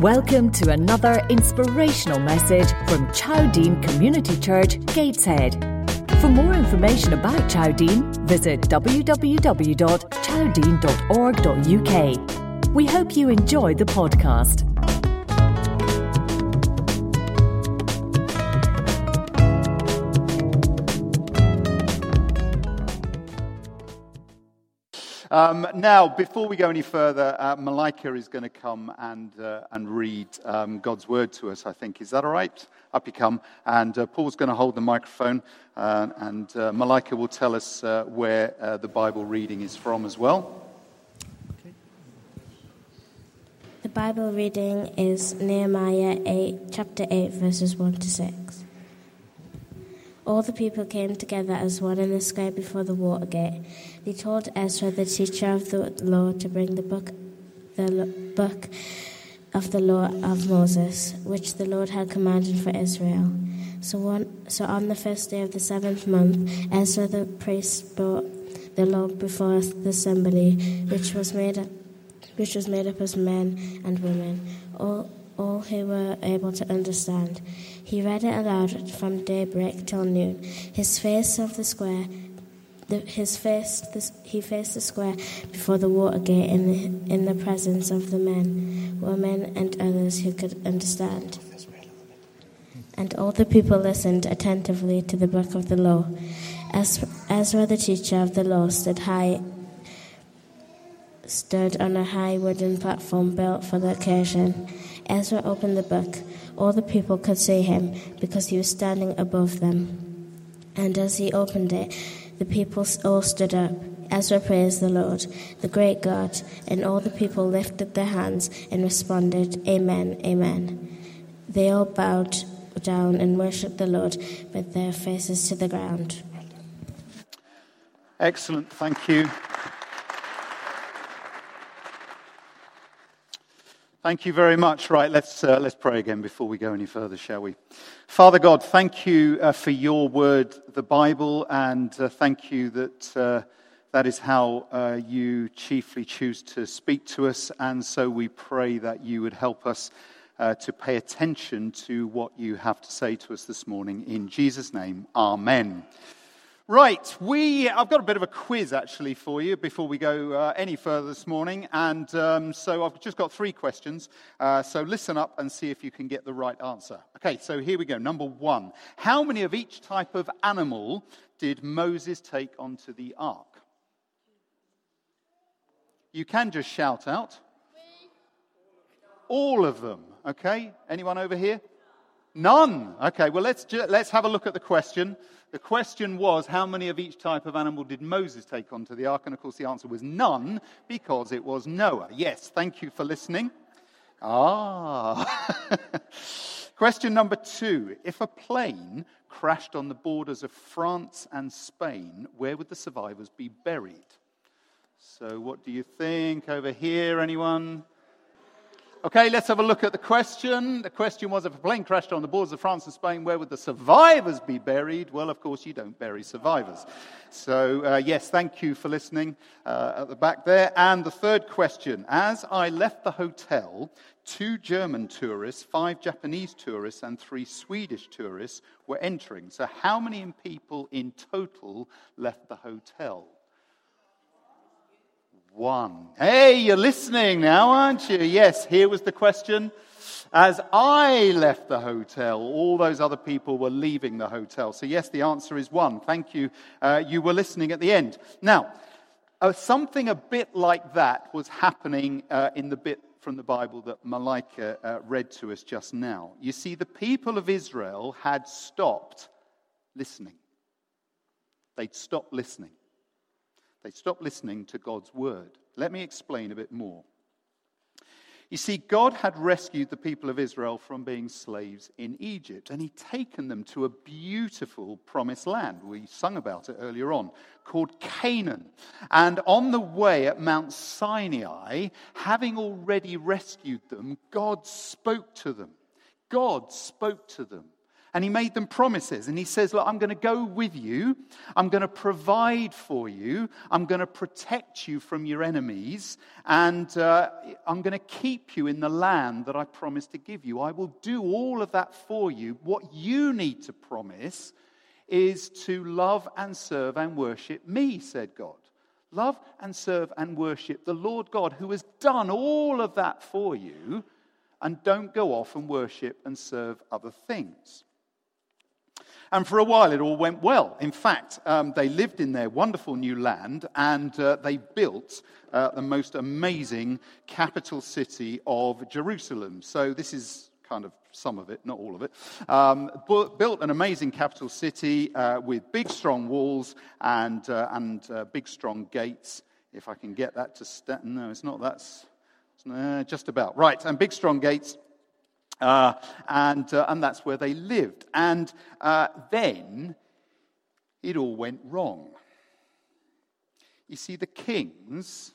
Welcome to another inspirational message from Chowdean Community Church, Gateshead. For more information about Chowdean, visit www.chowdean.org.uk. We hope you enjoy the podcast. Um, now, before we go any further, uh, Malika is going to come and, uh, and read um, God's word to us, I think. Is that all right? Up you come. And uh, Paul's going to hold the microphone, uh, and uh, Malika will tell us uh, where the Bible reading is from as well. The Bible reading is Nehemiah 8, chapter 8, verses 1 to 6. All the people came together as one in the square before the water gate. They told Ezra, the teacher of the law, to bring the book, the book of the law of Moses, which the Lord had commanded for Israel. So, one, so on the first day of the seventh month, Ezra the priest brought the law before the assembly, which was made up, which was made up of men and women, all, all who were able to understand. He read it aloud from daybreak till noon. His face of the square, the, his face, the, he faced the square before the water gate in the, in the presence of the men, women, and others who could understand. And all the people listened attentively to the book of the law. As Ezra, the teacher of the law, stood high stood on a high wooden platform built for the occasion. Ezra opened the book. All the people could see him because he was standing above them. And as he opened it, the people all stood up. Ezra praised the Lord, the great God, and all the people lifted their hands and responded, Amen, Amen. They all bowed down and worshipped the Lord with their faces to the ground. Excellent, thank you. Thank you very much. Right, let's, uh, let's pray again before we go any further, shall we? Father God, thank you uh, for your word, the Bible, and uh, thank you that uh, that is how uh, you chiefly choose to speak to us. And so we pray that you would help us uh, to pay attention to what you have to say to us this morning. In Jesus' name, amen. Right, we, I've got a bit of a quiz actually for you before we go uh, any further this morning. And um, so I've just got three questions. Uh, so listen up and see if you can get the right answer. Okay, so here we go. Number one How many of each type of animal did Moses take onto the ark? You can just shout out. All of them, okay? Anyone over here? None. Okay, well, let's, ju- let's have a look at the question. The question was, how many of each type of animal did Moses take onto the ark? And of course, the answer was none, because it was Noah. Yes, thank you for listening. Ah. question number two If a plane crashed on the borders of France and Spain, where would the survivors be buried? So, what do you think over here? Anyone? Okay, let's have a look at the question. The question was if a plane crashed on the borders of France and Spain, where would the survivors be buried? Well, of course, you don't bury survivors. So, uh, yes, thank you for listening uh, at the back there. And the third question As I left the hotel, two German tourists, five Japanese tourists, and three Swedish tourists were entering. So, how many people in total left the hotel? One. Hey, you're listening now, aren't you? Yes, here was the question. As I left the hotel, all those other people were leaving the hotel. So, yes, the answer is one. Thank you. Uh, you were listening at the end. Now, uh, something a bit like that was happening uh, in the bit from the Bible that Malika uh, read to us just now. You see, the people of Israel had stopped listening. They'd stopped listening. They stopped listening to God's word. Let me explain a bit more. You see, God had rescued the people of Israel from being slaves in Egypt, and He'd taken them to a beautiful promised land. We sung about it earlier on, called Canaan. And on the way at Mount Sinai, having already rescued them, God spoke to them. God spoke to them And he made them promises. And he says, Look, I'm going to go with you. I'm going to provide for you. I'm going to protect you from your enemies. And uh, I'm going to keep you in the land that I promised to give you. I will do all of that for you. What you need to promise is to love and serve and worship me, said God. Love and serve and worship the Lord God who has done all of that for you. And don't go off and worship and serve other things. And for a while, it all went well. In fact, um, they lived in their wonderful new land and uh, they built uh, the most amazing capital city of Jerusalem. So, this is kind of some of it, not all of it. Um, built an amazing capital city uh, with big, strong walls and, uh, and uh, big, strong gates. If I can get that to stand. No, it's not. That's it's, just about. Right, and big, strong gates. Uh, and, uh, and that's where they lived. And uh, then it all went wrong. You see, the kings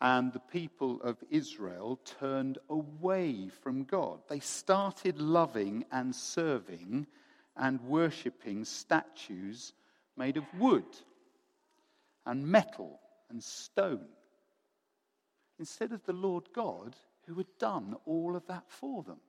and the people of Israel turned away from God. They started loving and serving and worshipping statues made of wood and metal and stone instead of the Lord God who had done all of that for them.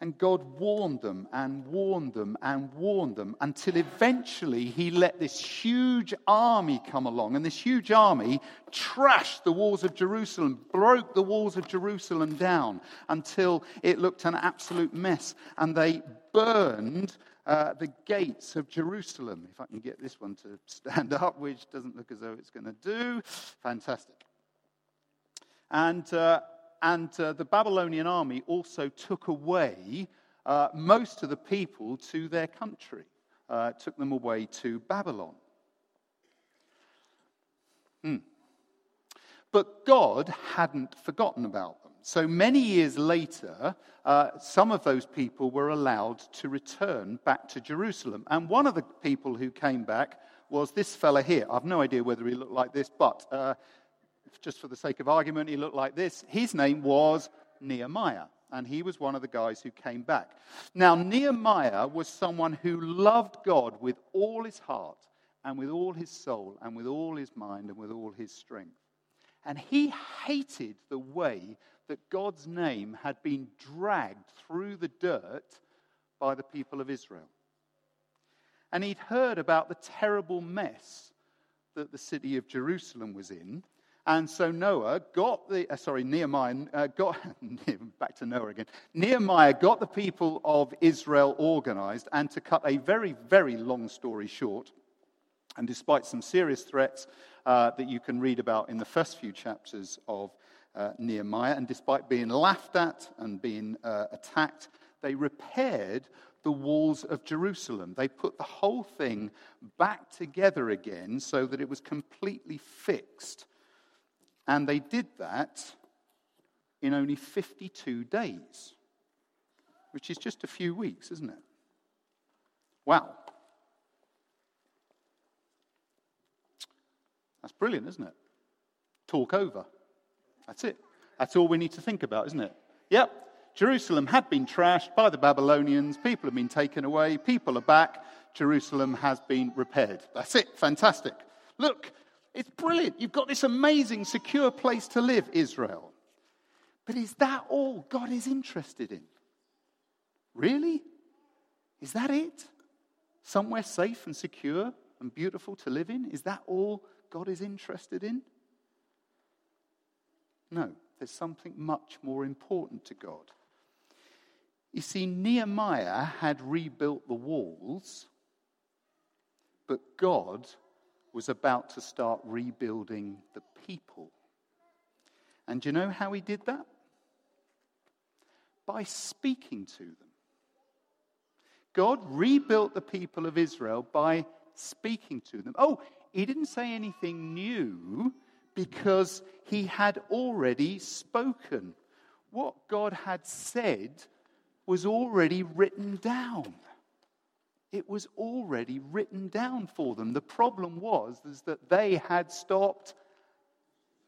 And God warned them and warned them and warned them until eventually he let this huge army come along. And this huge army trashed the walls of Jerusalem, broke the walls of Jerusalem down until it looked an absolute mess. And they burned uh, the gates of Jerusalem. If I can get this one to stand up, which doesn't look as though it's going to do. Fantastic. And. Uh, and uh, the Babylonian army also took away uh, most of the people to their country, uh, took them away to Babylon. Hmm. But God hadn't forgotten about them. So many years later, uh, some of those people were allowed to return back to Jerusalem. And one of the people who came back was this fella here. I've no idea whether he looked like this, but just for the sake of argument, he looked like this. His name was Nehemiah, and he was one of the guys who came back. Now, Nehemiah was someone who loved God with all his heart, and with all his soul, and with all his mind, and with all his strength. And he hated the way that God's name had been dragged through the dirt by the people of Israel. And he'd heard about the terrible mess that the city of Jerusalem was in. And so Noah got the, uh, sorry, Nehemiah uh, got, back to Noah again. Nehemiah got the people of Israel organized, and to cut a very, very long story short, and despite some serious threats uh, that you can read about in the first few chapters of uh, Nehemiah, and despite being laughed at and being uh, attacked, they repaired the walls of Jerusalem. They put the whole thing back together again so that it was completely fixed and they did that in only 52 days, which is just a few weeks, isn't it? Wow. That's brilliant, isn't it? Talk over. That's it. That's all we need to think about, isn't it? Yep. Jerusalem had been trashed by the Babylonians. People have been taken away. People are back. Jerusalem has been repaired. That's it. Fantastic. Look, it's brilliant. You've got this amazing, secure place to live, Israel. But is that all God is interested in? Really? Is that it? Somewhere safe and secure and beautiful to live in? Is that all God is interested in? No, there's something much more important to God. You see, Nehemiah had rebuilt the walls, but God was about to start rebuilding the people. And do you know how he did that? By speaking to them. God rebuilt the people of Israel by speaking to them. Oh, he didn't say anything new because he had already spoken. What God had said was already written down. It was already written down for them. The problem was that they had stopped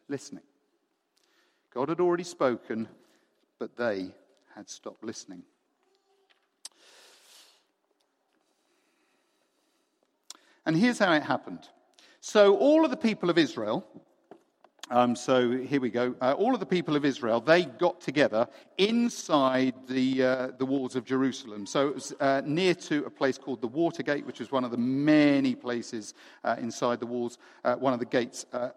listening. God had already spoken, but they had stopped listening. And here's how it happened. So, all of the people of Israel um, so here we go. Uh, all of the people of Israel, they got together inside the, uh, the walls of Jerusalem. So it was uh, near to a place called the Watergate, which was one of the many places uh, inside the walls, uh, one of the gates uh,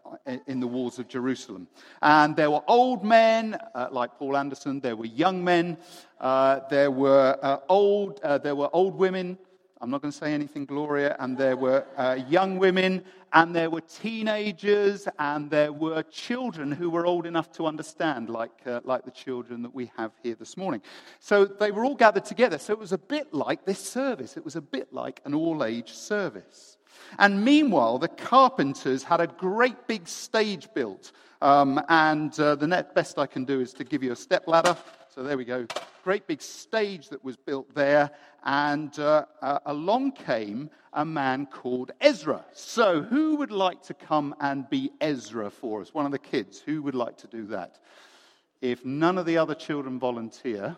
in the walls of Jerusalem. And there were old men, like Paul Anderson. There were young men. there were old. there were old women. I'm not going to say anything, Gloria. And there were uh, young women, and there were teenagers, and there were children who were old enough to understand, like, uh, like the children that we have here this morning. So they were all gathered together. So it was a bit like this service, it was a bit like an all age service. And meanwhile, the carpenters had a great big stage built. Um, and uh, the net best I can do is to give you a step ladder. So there we go. Great big stage that was built there. And uh, uh, along came a man called Ezra. So who would like to come and be Ezra for us? One of the kids. Who would like to do that? If none of the other children volunteer,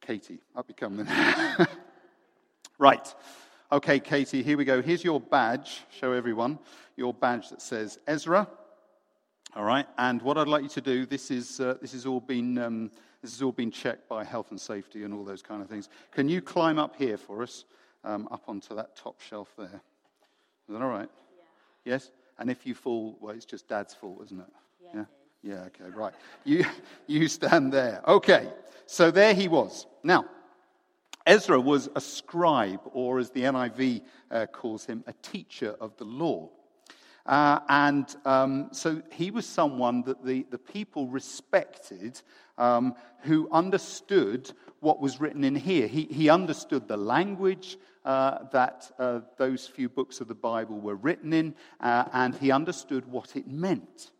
Katie, up you come then. right. Okay, Katie, here we go. Here's your badge. Show everyone your badge that says Ezra. All right, and what I'd like you to do, this is, uh, this has all been, um, this has all been checked by health and safety and all those kind of things. Can you climb up here for us, um, up onto that top shelf there? Is that all right? Yeah. Yes? And if you fall, well, it's just dad's fault, isn't it? Yeah. Yeah, yeah okay, right. You, you stand there. Okay, so there he was. Now, Ezra was a scribe, or as the NIV uh, calls him, a teacher of the law. Uh, and um, so he was someone that the, the people respected um, who understood what was written in here. He, he understood the language uh, that uh, those few books of the Bible were written in, uh, and he understood what it meant.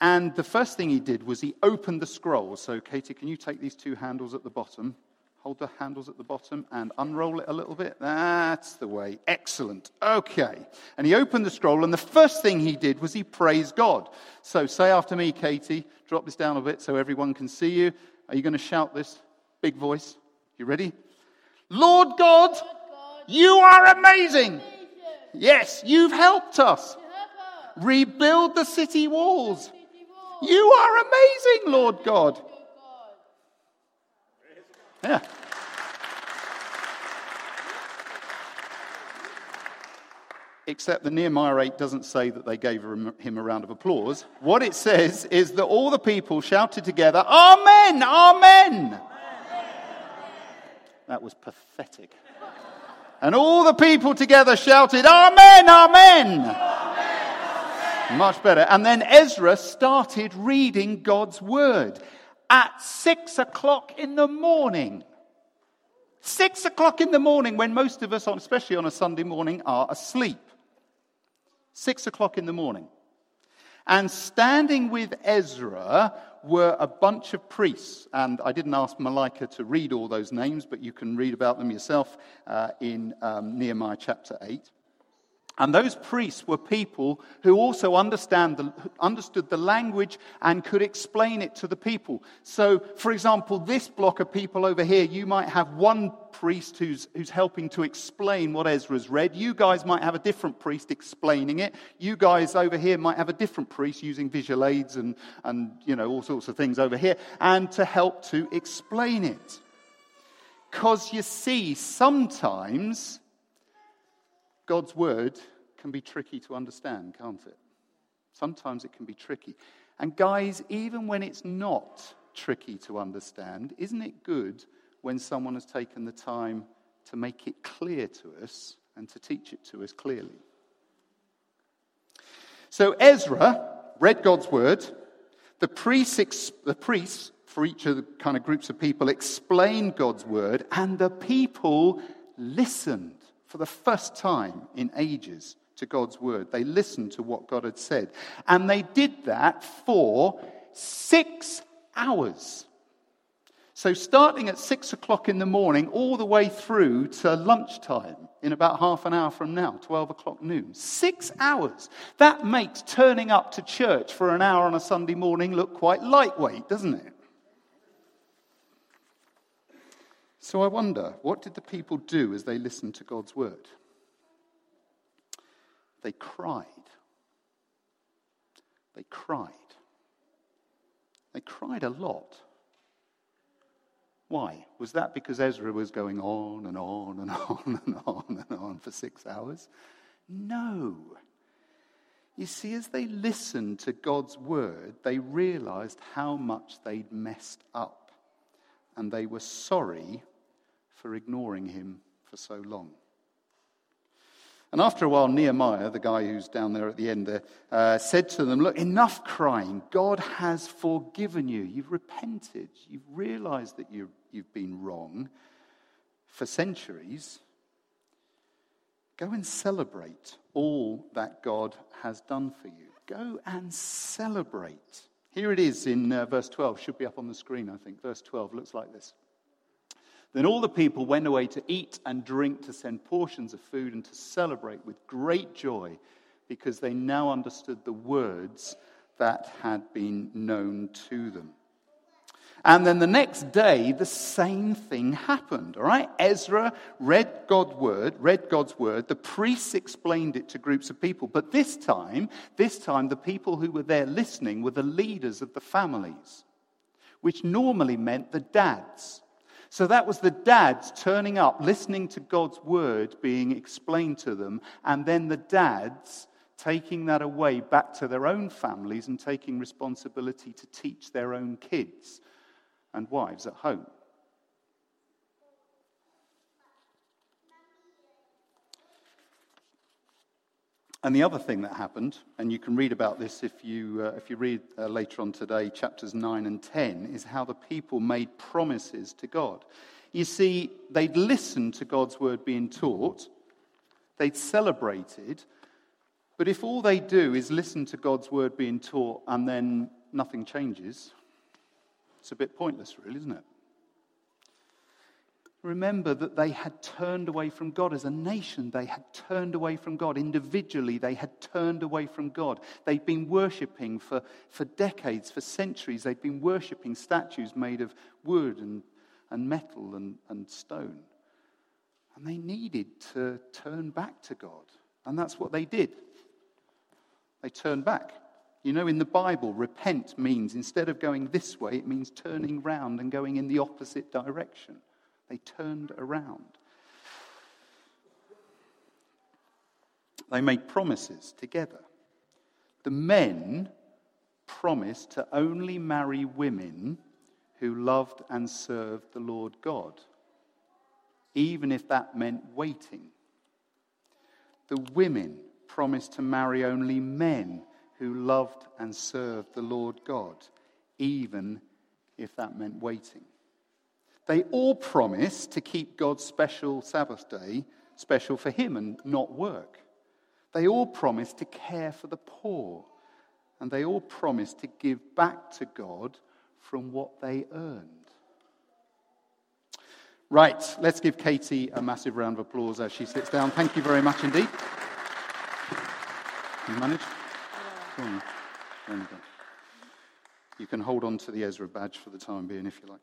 And the first thing he did was he opened the scroll. So, Katie, can you take these two handles at the bottom? Hold the handles at the bottom and unroll it a little bit. That's the way. Excellent. Okay. And he opened the scroll, and the first thing he did was he praised God. So say after me, Katie. Drop this down a bit so everyone can see you. Are you going to shout this? Big voice. You ready? Lord God, Lord God you are amazing. amazing. Yes, you've helped us. Rebuild. The city walls. You are amazing, Lord God. Yeah. Except the Nehemiah 8 doesn't say that they gave him a round of applause. What it says is that all the people shouted together, Amen! Amen! That was pathetic. And all the people together shouted, Amen! Amen! Amen. Much better. And then Ezra started reading God's word at six o'clock in the morning. Six o'clock in the morning when most of us, especially on a Sunday morning, are asleep. Six o'clock in the morning. And standing with Ezra were a bunch of priests. And I didn't ask Malika to read all those names, but you can read about them yourself uh, in um, Nehemiah chapter 8. And those priests were people who also the, understood the language and could explain it to the people. So, for example, this block of people over here, you might have one priest who's, who's helping to explain what Ezra's read. You guys might have a different priest explaining it. You guys over here might have a different priest using visual aids and, and you know, all sorts of things over here, and to help to explain it. Because you see, sometimes God's word can be tricky to understand, can't it? Sometimes it can be tricky. And guys, even when it's not tricky to understand, isn't it good when someone has taken the time to make it clear to us and to teach it to us clearly? So Ezra read God's word. The priests, the priests for each of the kind of groups of people explained God's word, and the people listened for the first time in ages to God's word. They listened to what God had said. And they did that for six hours. So, starting at six o'clock in the morning, all the way through to lunchtime in about half an hour from now, 12 o'clock noon. Six hours. That makes turning up to church for an hour on a Sunday morning look quite lightweight, doesn't it? So I wonder, what did the people do as they listened to God's word? They cried. They cried. They cried a lot. Why? Was that because Ezra was going on and on and on and on and on for six hours? No. You see, as they listened to God's word, they realized how much they'd messed up. And they were sorry for ignoring him for so long. And after a while, Nehemiah, the guy who's down there at the end there, uh, said to them, Look, enough crying. God has forgiven you. You've repented. You've realized that you you've been wrong for centuries. Go and celebrate all that God has done for you. Go and celebrate. Here it is in uh, verse 12, should be up on the screen, I think. Verse 12 looks like this. Then all the people went away to eat and drink, to send portions of food, and to celebrate with great joy because they now understood the words that had been known to them. And then the next day, the same thing happened. All right? Ezra read God's word, read God's word. The priests explained it to groups of people. But this time, this time, the people who were there listening were the leaders of the families, which normally meant the dads. So that was the dads turning up, listening to God's word being explained to them, and then the dads taking that away back to their own families and taking responsibility to teach their own kids and wives at home. And the other thing that happened, and you can read about this if you, uh, if you read uh, later on today, chapters 9 and 10, is how the people made promises to God. You see, they'd listened to God's word being taught, they'd celebrated, but if all they do is listen to God's word being taught and then nothing changes, it's a bit pointless, really, isn't it? Remember that they had turned away from God as a nation. They had turned away from God. Individually, they had turned away from God. They'd been worshipping for, for decades, for centuries. They'd been worshipping statues made of wood and, and metal and, and stone. And they needed to turn back to God. And that's what they did. They turned back. You know, in the Bible, repent means instead of going this way, it means turning round and going in the opposite direction. They turned around. They made promises together. The men promised to only marry women who loved and served the Lord God, even if that meant waiting. The women promised to marry only men who loved and served the Lord God, even if that meant waiting. They all promised to keep God's special Sabbath day special for him and not work. They all promised to care for the poor. And they all promised to give back to God from what they earned. Right, let's give Katie a massive round of applause as she sits down. Thank you very much indeed. You managed? You can hold on to the Ezra badge for the time being if you like.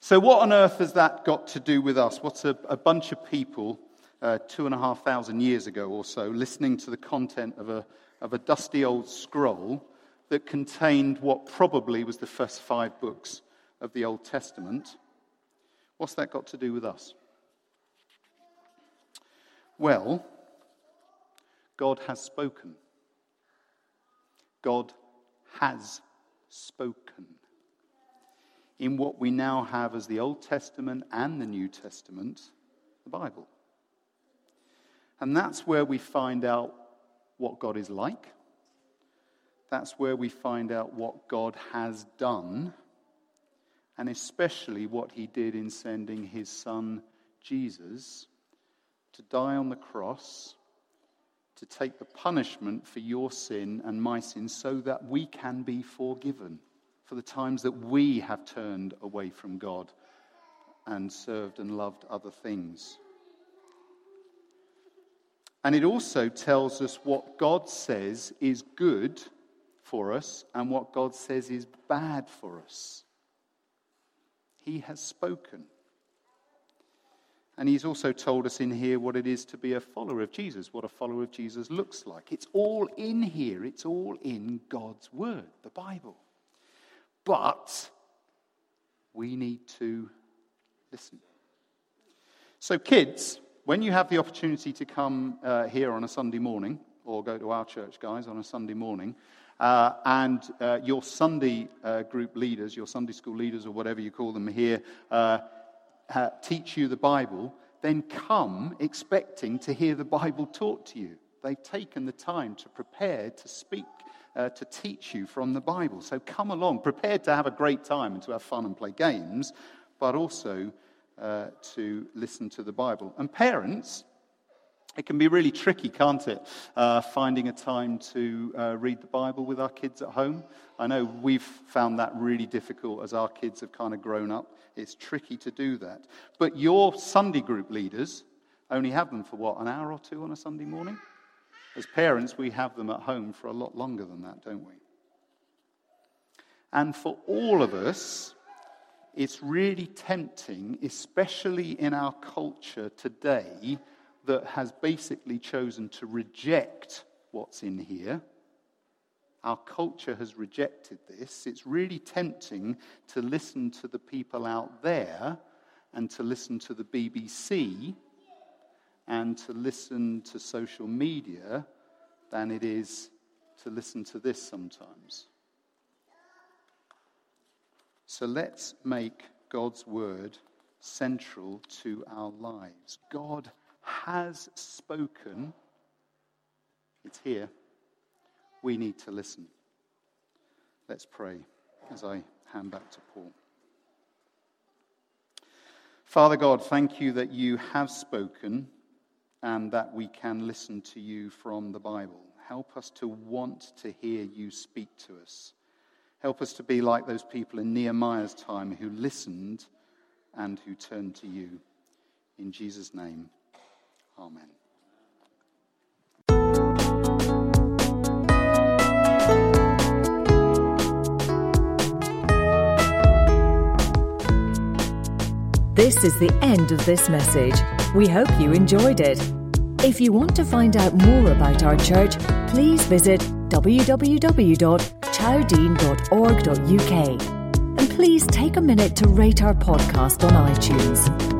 So, what on earth has that got to do with us? What's a, a bunch of people uh, two and a half thousand years ago or so listening to the content of a, of a dusty old scroll that contained what probably was the first five books of the Old Testament? What's that got to do with us? Well, God has spoken. God has spoken. In what we now have as the Old Testament and the New Testament, the Bible. And that's where we find out what God is like. That's where we find out what God has done, and especially what he did in sending his son Jesus to die on the cross to take the punishment for your sin and my sin so that we can be forgiven for the times that we have turned away from God and served and loved other things. And it also tells us what God says is good for us and what God says is bad for us. He has spoken. And he's also told us in here what it is to be a follower of Jesus, what a follower of Jesus looks like. It's all in here, it's all in God's Word, the Bible. But we need to listen. So, kids, when you have the opportunity to come uh, here on a Sunday morning, or go to our church, guys, on a Sunday morning, uh, and uh, your Sunday uh, group leaders, your Sunday school leaders, or whatever you call them here, uh, teach you the Bible, then come expecting to hear the Bible taught to you. They've taken the time to prepare to speak, uh, to teach you from the Bible. So come along, prepared to have a great time and to have fun and play games, but also uh, to listen to the Bible. And parents, it can be really tricky, can't it? Uh, finding a time to uh, read the Bible with our kids at home. I know we've found that really difficult as our kids have kind of grown up. It's tricky to do that. But your Sunday group leaders only have them for what, an hour or two on a Sunday morning? As parents, we have them at home for a lot longer than that, don't we? And for all of us, it's really tempting, especially in our culture today that has basically chosen to reject what's in here. Our culture has rejected this. It's really tempting to listen to the people out there and to listen to the BBC and to listen to social media than it is to listen to this sometimes. So let's make God's word central to our lives. God has spoken, it's here. We need to listen. Let's pray as I hand back to Paul. Father God, thank you that you have spoken and that we can listen to you from the Bible. Help us to want to hear you speak to us. Help us to be like those people in Nehemiah's time who listened and who turned to you. In Jesus' name. Amen. This is the end of this message. We hope you enjoyed it. If you want to find out more about our church, please visit www.chowdean.org.uk. And please take a minute to rate our podcast on iTunes.